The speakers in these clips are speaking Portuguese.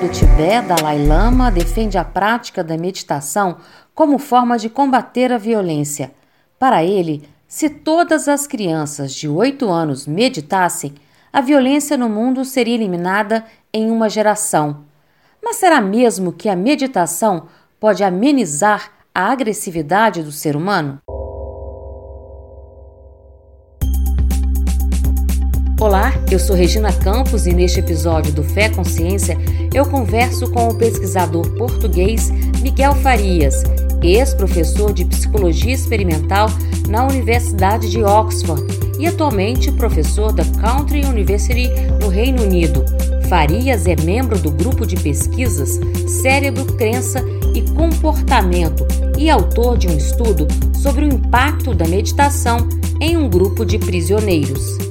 do Tibete, Dalai Lama, defende a prática da meditação como forma de combater a violência. Para ele, se todas as crianças de 8 anos meditassem, a violência no mundo seria eliminada em uma geração. Mas será mesmo que a meditação pode amenizar a agressividade do ser humano? Olá, eu sou Regina Campos e neste episódio do Fé Consciência eu converso com o pesquisador português Miguel Farias, ex-professor de Psicologia Experimental na Universidade de Oxford e atualmente professor da Country University no Reino Unido. Farias é membro do grupo de pesquisas Cérebro, Crença e Comportamento e autor de um estudo sobre o impacto da meditação em um grupo de prisioneiros.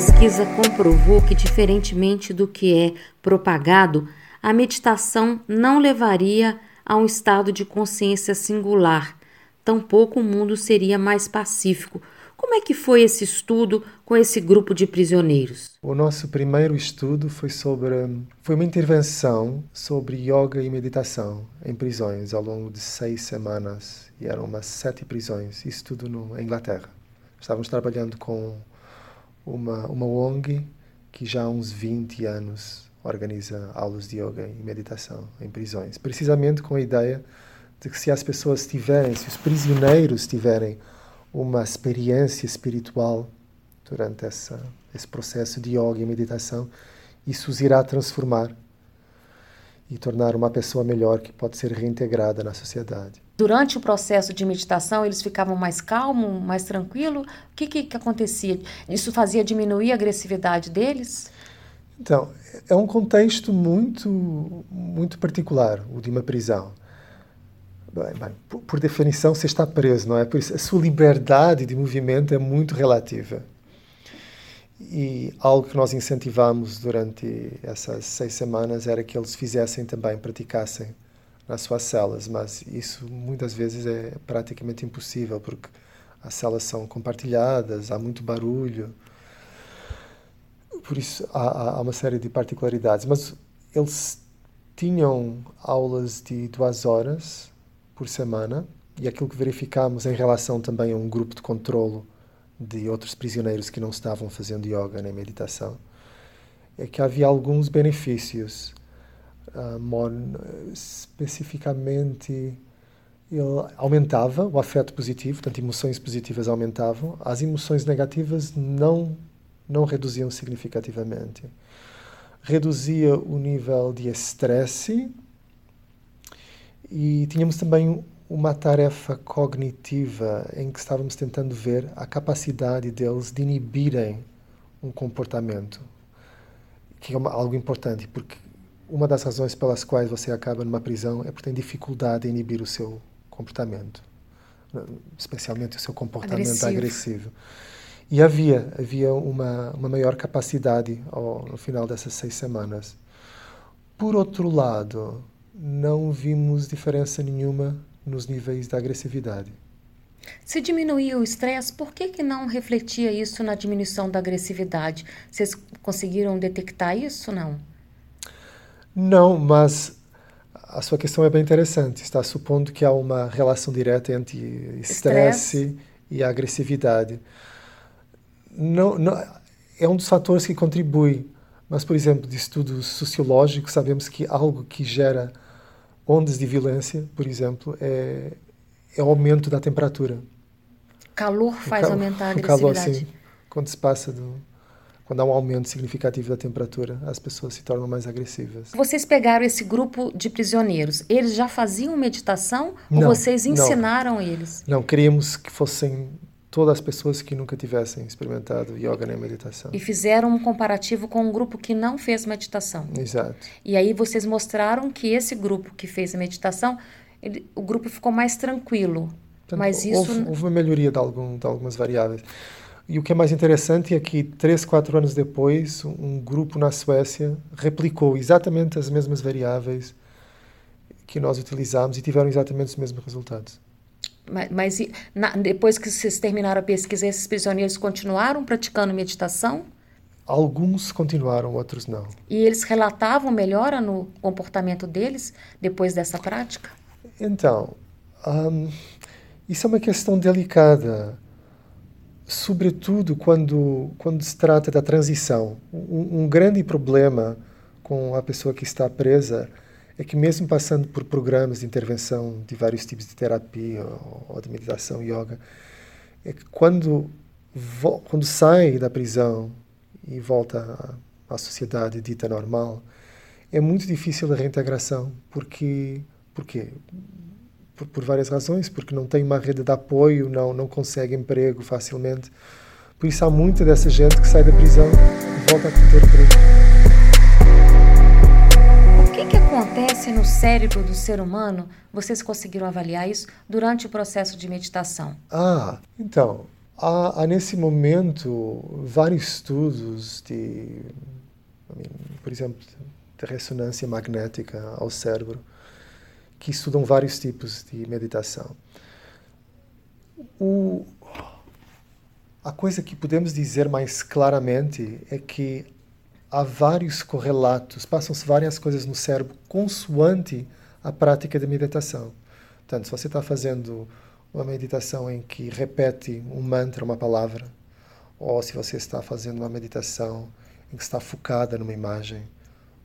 Pesquisa comprovou que, diferentemente do que é propagado, a meditação não levaria a um estado de consciência singular, tampouco o mundo seria mais pacífico. Como é que foi esse estudo com esse grupo de prisioneiros? O nosso primeiro estudo foi sobre foi uma intervenção sobre yoga e meditação em prisões ao longo de seis semanas e eram umas sete prisões, isso tudo na Inglaterra. Estávamos trabalhando com uma, uma ONG que já há uns 20 anos organiza aulas de yoga e meditação em prisões, precisamente com a ideia de que se as pessoas tiverem, se os prisioneiros tiverem uma experiência espiritual durante essa, esse processo de yoga e meditação, isso os irá transformar e tornar uma pessoa melhor que pode ser reintegrada na sociedade. Durante o processo de meditação, eles ficavam mais calmos, mais tranquilos? O que, que, que acontecia? Isso fazia diminuir a agressividade deles? Então, é um contexto muito, muito particular, o de uma prisão. Bem, bem, por, por, definição, você está preso, não é? Por isso, a sua liberdade de movimento é muito relativa. E algo que nós incentivamos durante essas seis semanas era que eles fizessem também, praticassem nas suas celas, mas isso muitas vezes é praticamente impossível porque as celas são compartilhadas, há muito barulho. Por isso há, há uma série de particularidades. Mas eles tinham aulas de duas horas por semana e aquilo que verificamos em relação também a um grupo de controlo de outros prisioneiros que não estavam fazendo yoga nem meditação é que havia alguns benefícios uh, especificamente ele aumentava o afeto positivo, portanto emoções positivas aumentavam, as emoções negativas não não reduziam significativamente. Reduzia o nível de estresse e tínhamos também uma tarefa cognitiva em que estávamos tentando ver a capacidade deles de inibirem um comportamento, que é uma, algo importante, porque uma das razões pelas quais você acaba numa prisão é porque tem dificuldade em inibir o seu comportamento, especialmente o seu comportamento agressivo. agressivo. E havia havia uma uma maior capacidade ao, no final dessas seis semanas. Por outro lado, não vimos diferença nenhuma nos níveis da agressividade. Se diminuía o estresse, por que, que não refletia isso na diminuição da agressividade? Vocês conseguiram detectar isso, não? Não, mas a sua questão é bem interessante. Está supondo que há uma relação direta entre estresse e agressividade. Não, não, é um dos fatores que contribui. Mas, por exemplo, de estudos sociológicos, sabemos que algo que gera ondas de violência, por exemplo, é, é o aumento da temperatura. Calor faz aumentar a agressividade. O calor, sim. Quando se passa do, quando há um aumento significativo da temperatura, as pessoas se tornam mais agressivas. Vocês pegaram esse grupo de prisioneiros, eles já faziam meditação não, ou vocês ensinaram não. eles? Não, queríamos que fossem todas as pessoas que nunca tivessem experimentado yoga nem meditação. E fizeram um comparativo com um grupo que não fez meditação. Exato. E aí vocês mostraram que esse grupo que fez a meditação, ele, o grupo ficou mais tranquilo. Portanto, mas isso houve, houve uma melhoria de, algum, de algumas variáveis. E o que é mais interessante é que, três, quatro anos depois, um grupo na Suécia replicou exatamente as mesmas variáveis que nós utilizamos e tiveram exatamente os mesmos resultados. Mas, mas na, depois que vocês terminaram a pesquisa, esses prisioneiros continuaram praticando meditação? Alguns continuaram, outros não. E eles relatavam melhora no comportamento deles depois dessa prática? Então, um, isso é uma questão delicada, sobretudo quando, quando se trata da transição. Um, um grande problema com a pessoa que está presa é que mesmo passando por programas de intervenção de vários tipos de terapia ou de meditação, yoga, é que quando, quando sai da prisão e volta à, à sociedade dita normal, é muito difícil a reintegração, porque, porque por, por, várias razões, porque não tem uma rede de apoio, não, não consegue emprego facilmente. Por isso há muita dessa gente que sai da prisão e volta a cometer crime que acontece no cérebro do ser humano? Vocês conseguiram avaliar isso durante o processo de meditação? Ah, então, há, há nesse momento vários estudos de, por exemplo, de ressonância magnética ao cérebro que estudam vários tipos de meditação. O, a coisa que podemos dizer mais claramente é que há vários correlatos, passam-se várias coisas no cérebro consoante a prática de meditação. Portanto, se você está fazendo uma meditação em que repete um mantra, uma palavra, ou se você está fazendo uma meditação em que está focada numa imagem,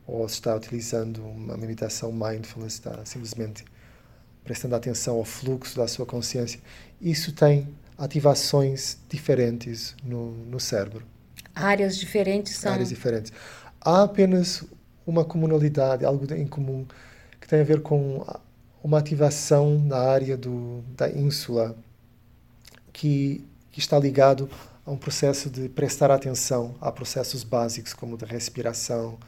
ou se está utilizando uma meditação mindfulness, está simplesmente prestando atenção ao fluxo da sua consciência, isso tem ativações diferentes no, no cérebro. Áreas diferentes são. Áreas diferentes. Há apenas uma comunalidade, algo em comum, que tem a ver com uma ativação na área do, da ínsula, que, que está ligado a um processo de prestar atenção a processos básicos, como da respiração,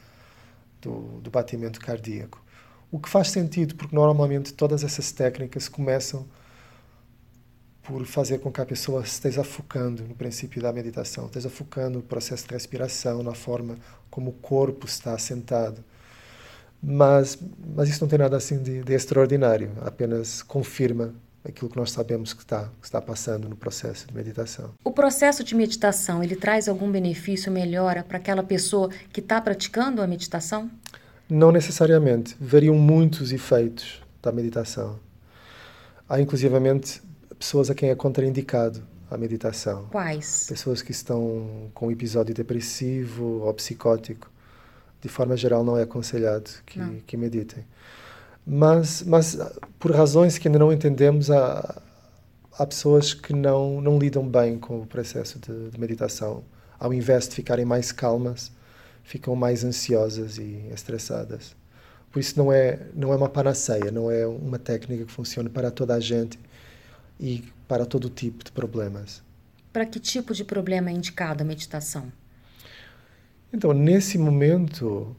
do, do batimento cardíaco. O que faz sentido, porque normalmente todas essas técnicas começam por fazer com que a pessoa esteja focando no princípio da meditação, esteja focando no processo de respiração, na forma como o corpo está sentado. Mas, mas isso não tem nada assim de, de extraordinário, apenas confirma aquilo que nós sabemos que está, que está passando no processo de meditação. O processo de meditação, ele traz algum benefício, melhora para aquela pessoa que está praticando a meditação? Não necessariamente. Variam muitos efeitos da meditação. Há inclusivamente pessoas a quem é contraindicado a meditação. Quais? Pessoas que estão com episódio depressivo ou psicótico. De forma geral, não é aconselhado que, que meditem. Mas, mas, por razões que ainda não entendemos, há, há pessoas que não, não lidam bem com o processo de, de meditação. Ao invés de ficarem mais calmas, ficam mais ansiosas e estressadas. Por isso não é não é uma panaceia, não é uma técnica que funcione para toda a gente e para todo tipo de problemas. Para que tipo de problema é indicada a meditação? Então, nesse momento,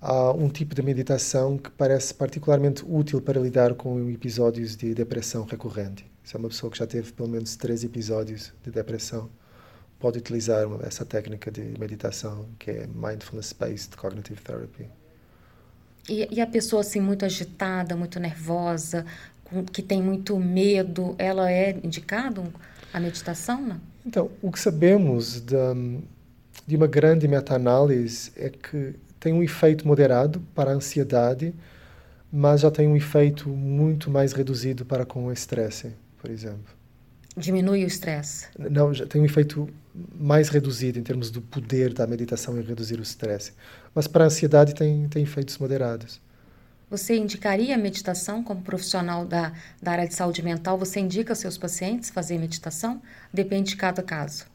há um tipo de meditação que parece particularmente útil para lidar com episódios de depressão recorrente. Se é uma pessoa que já teve pelo menos três episódios de depressão, pode utilizar essa técnica de meditação que é Mindfulness-Based Cognitive Therapy. E, e, a pessoa assim muito agitada, muito nervosa, que tem muito medo, ela é indicada a meditação? Não? Então, o que sabemos de, de uma grande meta-análise é que tem um efeito moderado para a ansiedade, mas já tem um efeito muito mais reduzido para com o estresse, por exemplo. Diminui o estresse? Não, já tem um efeito mais reduzido em termos do poder da meditação em reduzir o estresse. Mas para a ansiedade tem, tem efeitos moderados. Você indicaria a meditação como profissional da, da área de saúde mental? Você indica aos seus pacientes fazer meditação? Depende de cada caso.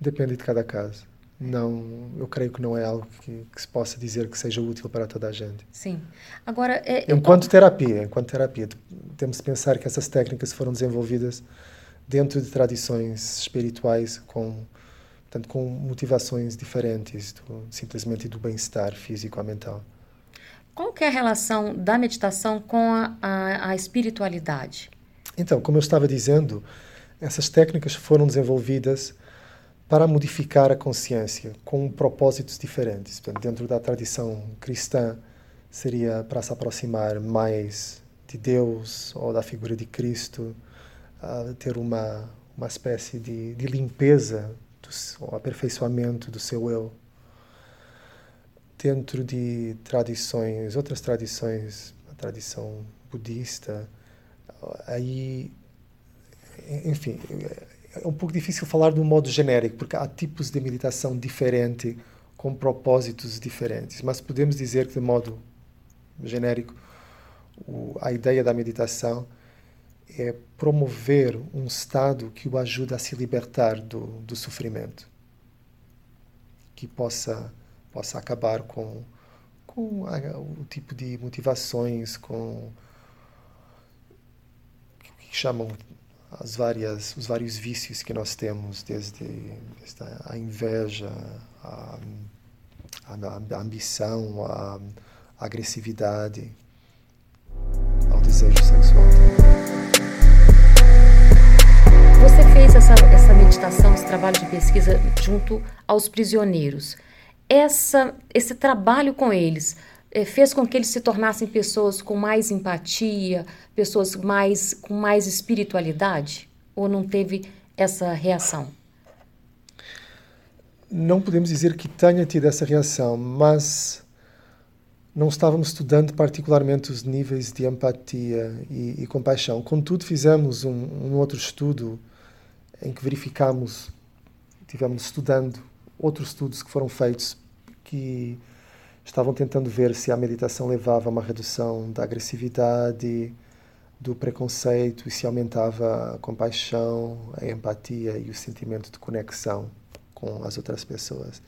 Depende de cada caso. Não, eu creio que não é algo que, que se possa dizer que seja útil para toda a gente. Sim. Agora, é, enquanto terapia, enquanto terapia, temos de pensar que essas técnicas foram desenvolvidas dentro de tradições espirituais com portanto, com motivações diferentes do, simplesmente do bem-estar físico ou mental. Qual é a relação da meditação com a, a, a espiritualidade? Então, como eu estava dizendo, essas técnicas foram desenvolvidas para modificar a consciência com propósitos diferentes. Portanto, dentro da tradição cristã, seria para se aproximar mais de Deus ou da figura de Cristo. ter uma, uma espécie de, de limpeza, do, aperfeiçoamento do seu eu. Dentro de tradições, outras tradições, a tradição budista, aí, enfim, é um pouco difícil falar de um modo genérico, porque há tipos de meditação diferente, com propósitos diferentes, mas podemos dizer que, de modo genérico, a ideia da meditação é promover um estado que o ajude a se libertar do, do sofrimento, que possa, possa acabar com, com a, o tipo de motivações, com o que chamam as várias, os vários vícios que nós temos, desde, desde a inveja, a, a, a ambição, a, a agressividade, ao desejo sexual. Você fez essa, essa meditação, esse trabalho de pesquisa junto aos prisioneiros. Essa, esse trabalho com eles fez com que eles se tornassem pessoas com mais empatia, pessoas mais, com mais espiritualidade? Ou não teve essa reação? Não podemos dizer que tenha tido essa reação, mas não estávamos estudando particularmente os níveis de empatia e, e compaixão. Contudo, fizemos um, um, outro estudo em que verificamos, tivemos estudando outros estudos que foram feitos que estavam tentando ver se a meditação levava a uma redução da agressividade, do preconceito e se aumentava a compaixão, a empatia e o sentimento de conexão com as outras pessoas.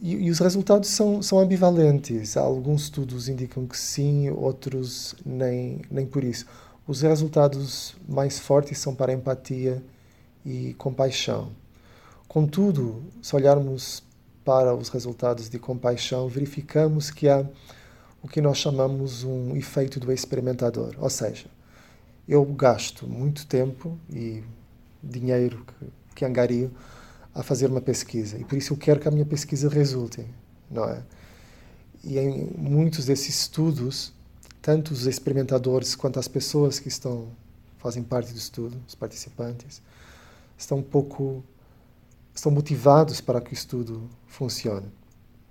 E, e, os resultados são, são ambivalentes. Alguns estudos indicam que sim, outros nem, nem por isso. Os resultados mais fortes são para empatia e compaixão. Contudo, se olharmos para os resultados de compaixão, verificamos que há o que nós chamamos um efeito do experimentador. Ou seja, eu gasto muito tempo e dinheiro que, que angario a fazer uma pesquisa e por isso eu quero que a minha pesquisa resulte, não é? E em muitos desses estudos, tanto os experimentadores quanto as pessoas que estão fazem parte do estudo, os participantes, estão um pouco estão motivados para que o estudo funcione.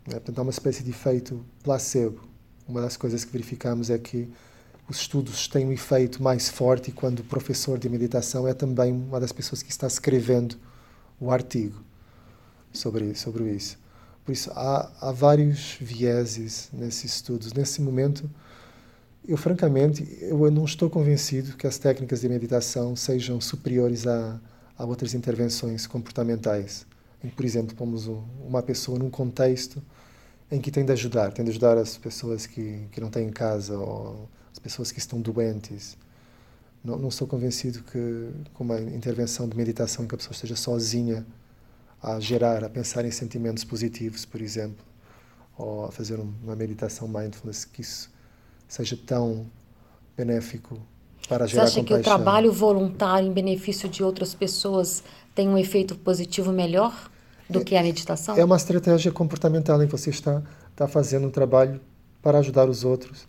Né? Portanto, há uma espécie de efeito placebo. Uma das coisas que verificamos é que os estudos têm um efeito mais forte quando o professor de meditação é também uma das pessoas que está escrevendo o artigo sobre, sobre isso. Por isso, há, há vários vieses nesses estudos. Nesse momento, eu francamente, eu não estou convencido que as técnicas de meditação sejam superiores a, a outras intervenções comportamentais. Em, por exemplo, pomos uma pessoa num contexto em que tem de ajudar, tem de ajudar as pessoas que, que não têm casa ou as pessoas que estão doentes. Não, não sou convencido que com uma intervenção de meditação que a pessoa esteja sozinha a gerar, a pensar em sentimentos positivos, por exemplo, ou a fazer uma meditação mindfulness, que isso seja tão benéfico para gerar Você acha compaixão. que o trabalho voluntário em benefício de outras pessoas tem um efeito positivo melhor do é, que a meditação? É uma estratégia comportamental em que você está, está fazendo um trabalho para ajudar os outros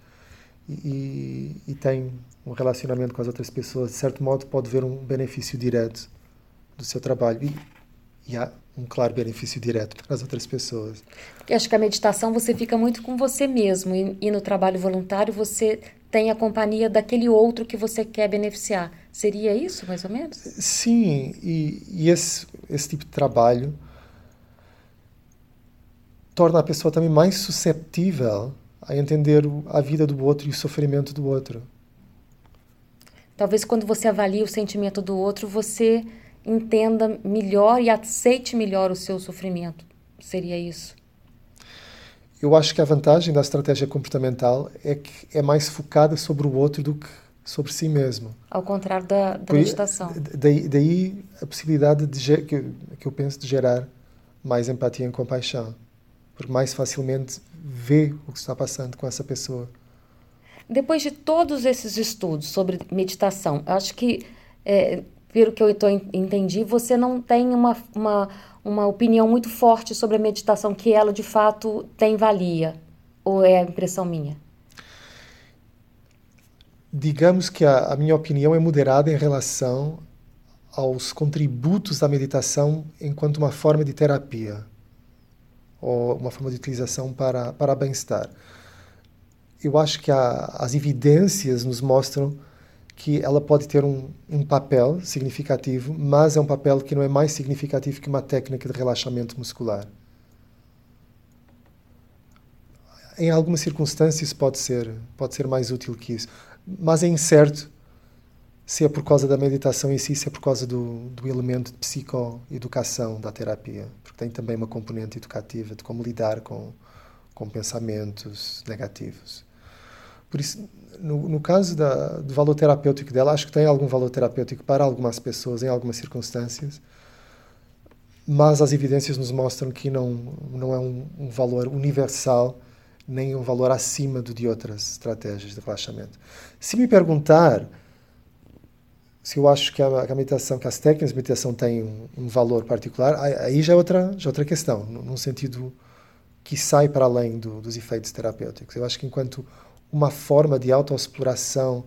e, e, e tem um relacionamento com as outras pessoas. De certo modo, pode ver um benefício direto do seu trabalho. E, e há um claro benefício direto para as outras pessoas. Porque acho que a meditação você fica muito com você mesmo e, e no trabalho voluntário você tem a companhia daquele outro que você quer beneficiar. Seria isso, mais ou menos? Sim, e, e esse, esse tipo de trabalho torna a pessoa também mais susceptível a entender a vida do outro e o sofrimento do outro. Talvez quando você avalia o sentimento do outro, você entenda melhor e aceite melhor o seu sofrimento. Seria isso? Eu acho que a vantagem da estratégia comportamental é que é mais focada sobre o outro do que sobre si mesmo. Ao contrário da, da meditação. Daí, daí, a possibilidade de, que, que eu penso de gerar mais empatia e compaixão. Porque mais facilmente vê o que está passando com essa pessoa. Depois de todos esses estudos sobre meditação, acho que, é, pelo que eu tô, entendi, você não tem uma, uma uma opinião muito forte sobre a meditação, que ela de fato tem valia? Ou é a impressão minha? digamos que a, a minha opinião é moderada em relação aos contributos da meditação enquanto uma forma de terapia ou uma forma de utilização para, para bem-estar. Eu acho que a, as evidências nos mostram que ela pode ter um, um papel significativo, mas é um papel que não é mais significativo que uma técnica de relaxamento muscular. Em algumas circunstâncias pode ser pode ser mais útil que isso, mas é incerto se é por causa da meditação em si, se é por causa do, do elemento de psicoeducação da terapia, porque tem também uma componente educativa de como lidar com, com pensamentos negativos. Por isso, no, no caso da, do valor terapêutico dela, acho que tem algum valor terapêutico para algumas pessoas, em algumas circunstâncias, mas as evidências nos mostram que não, não é um, um valor universal, nem um valor acima do de outras estratégias de relaxamento. Se me perguntar se eu acho que a, a meditação, que as técnicas de meditação têm um, um, valor particular, aí já é outra, já é outra questão, num sentido que sai para além do, dos efeitos terapêuticos. Eu acho que enquanto uma forma de autoexploração,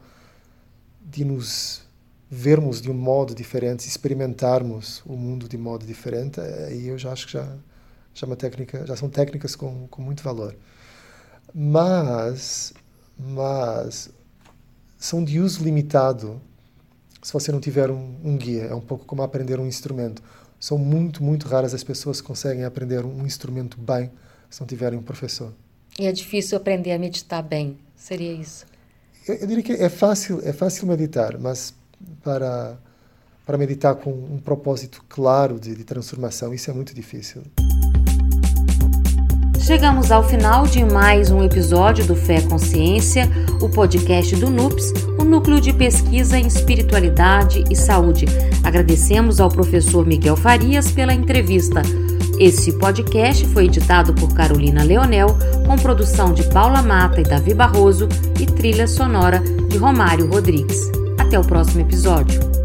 de nos vermos de um modo diferente, experimentarmos o mundo de modo diferente, aí eu já acho que já, já, é uma técnica, já são técnicas com, com muito valor. Mas, mas são de uso limitado se você não tiver um, um, guia. É um pouco como aprender um instrumento. São muito, muito raras as pessoas que conseguem aprender um instrumento bem se não tiverem um professor. E é difícil aprender a meditar bem, seria isso? Eu, eu diria que é fácil, é fácil meditar, mas para para meditar com um propósito claro de, de transformação, isso é muito difícil. Chegamos ao final de mais um episódio do Fé Consciência, o podcast do NUPS, o Núcleo de Pesquisa em Espiritualidade e Saúde. Agradecemos ao professor Miguel Farias pela entrevista. Esse podcast foi editado por Carolina Leonel, com produção de Paula Mata e Davi Barroso e trilha sonora de Romário Rodrigues. Até o próximo episódio.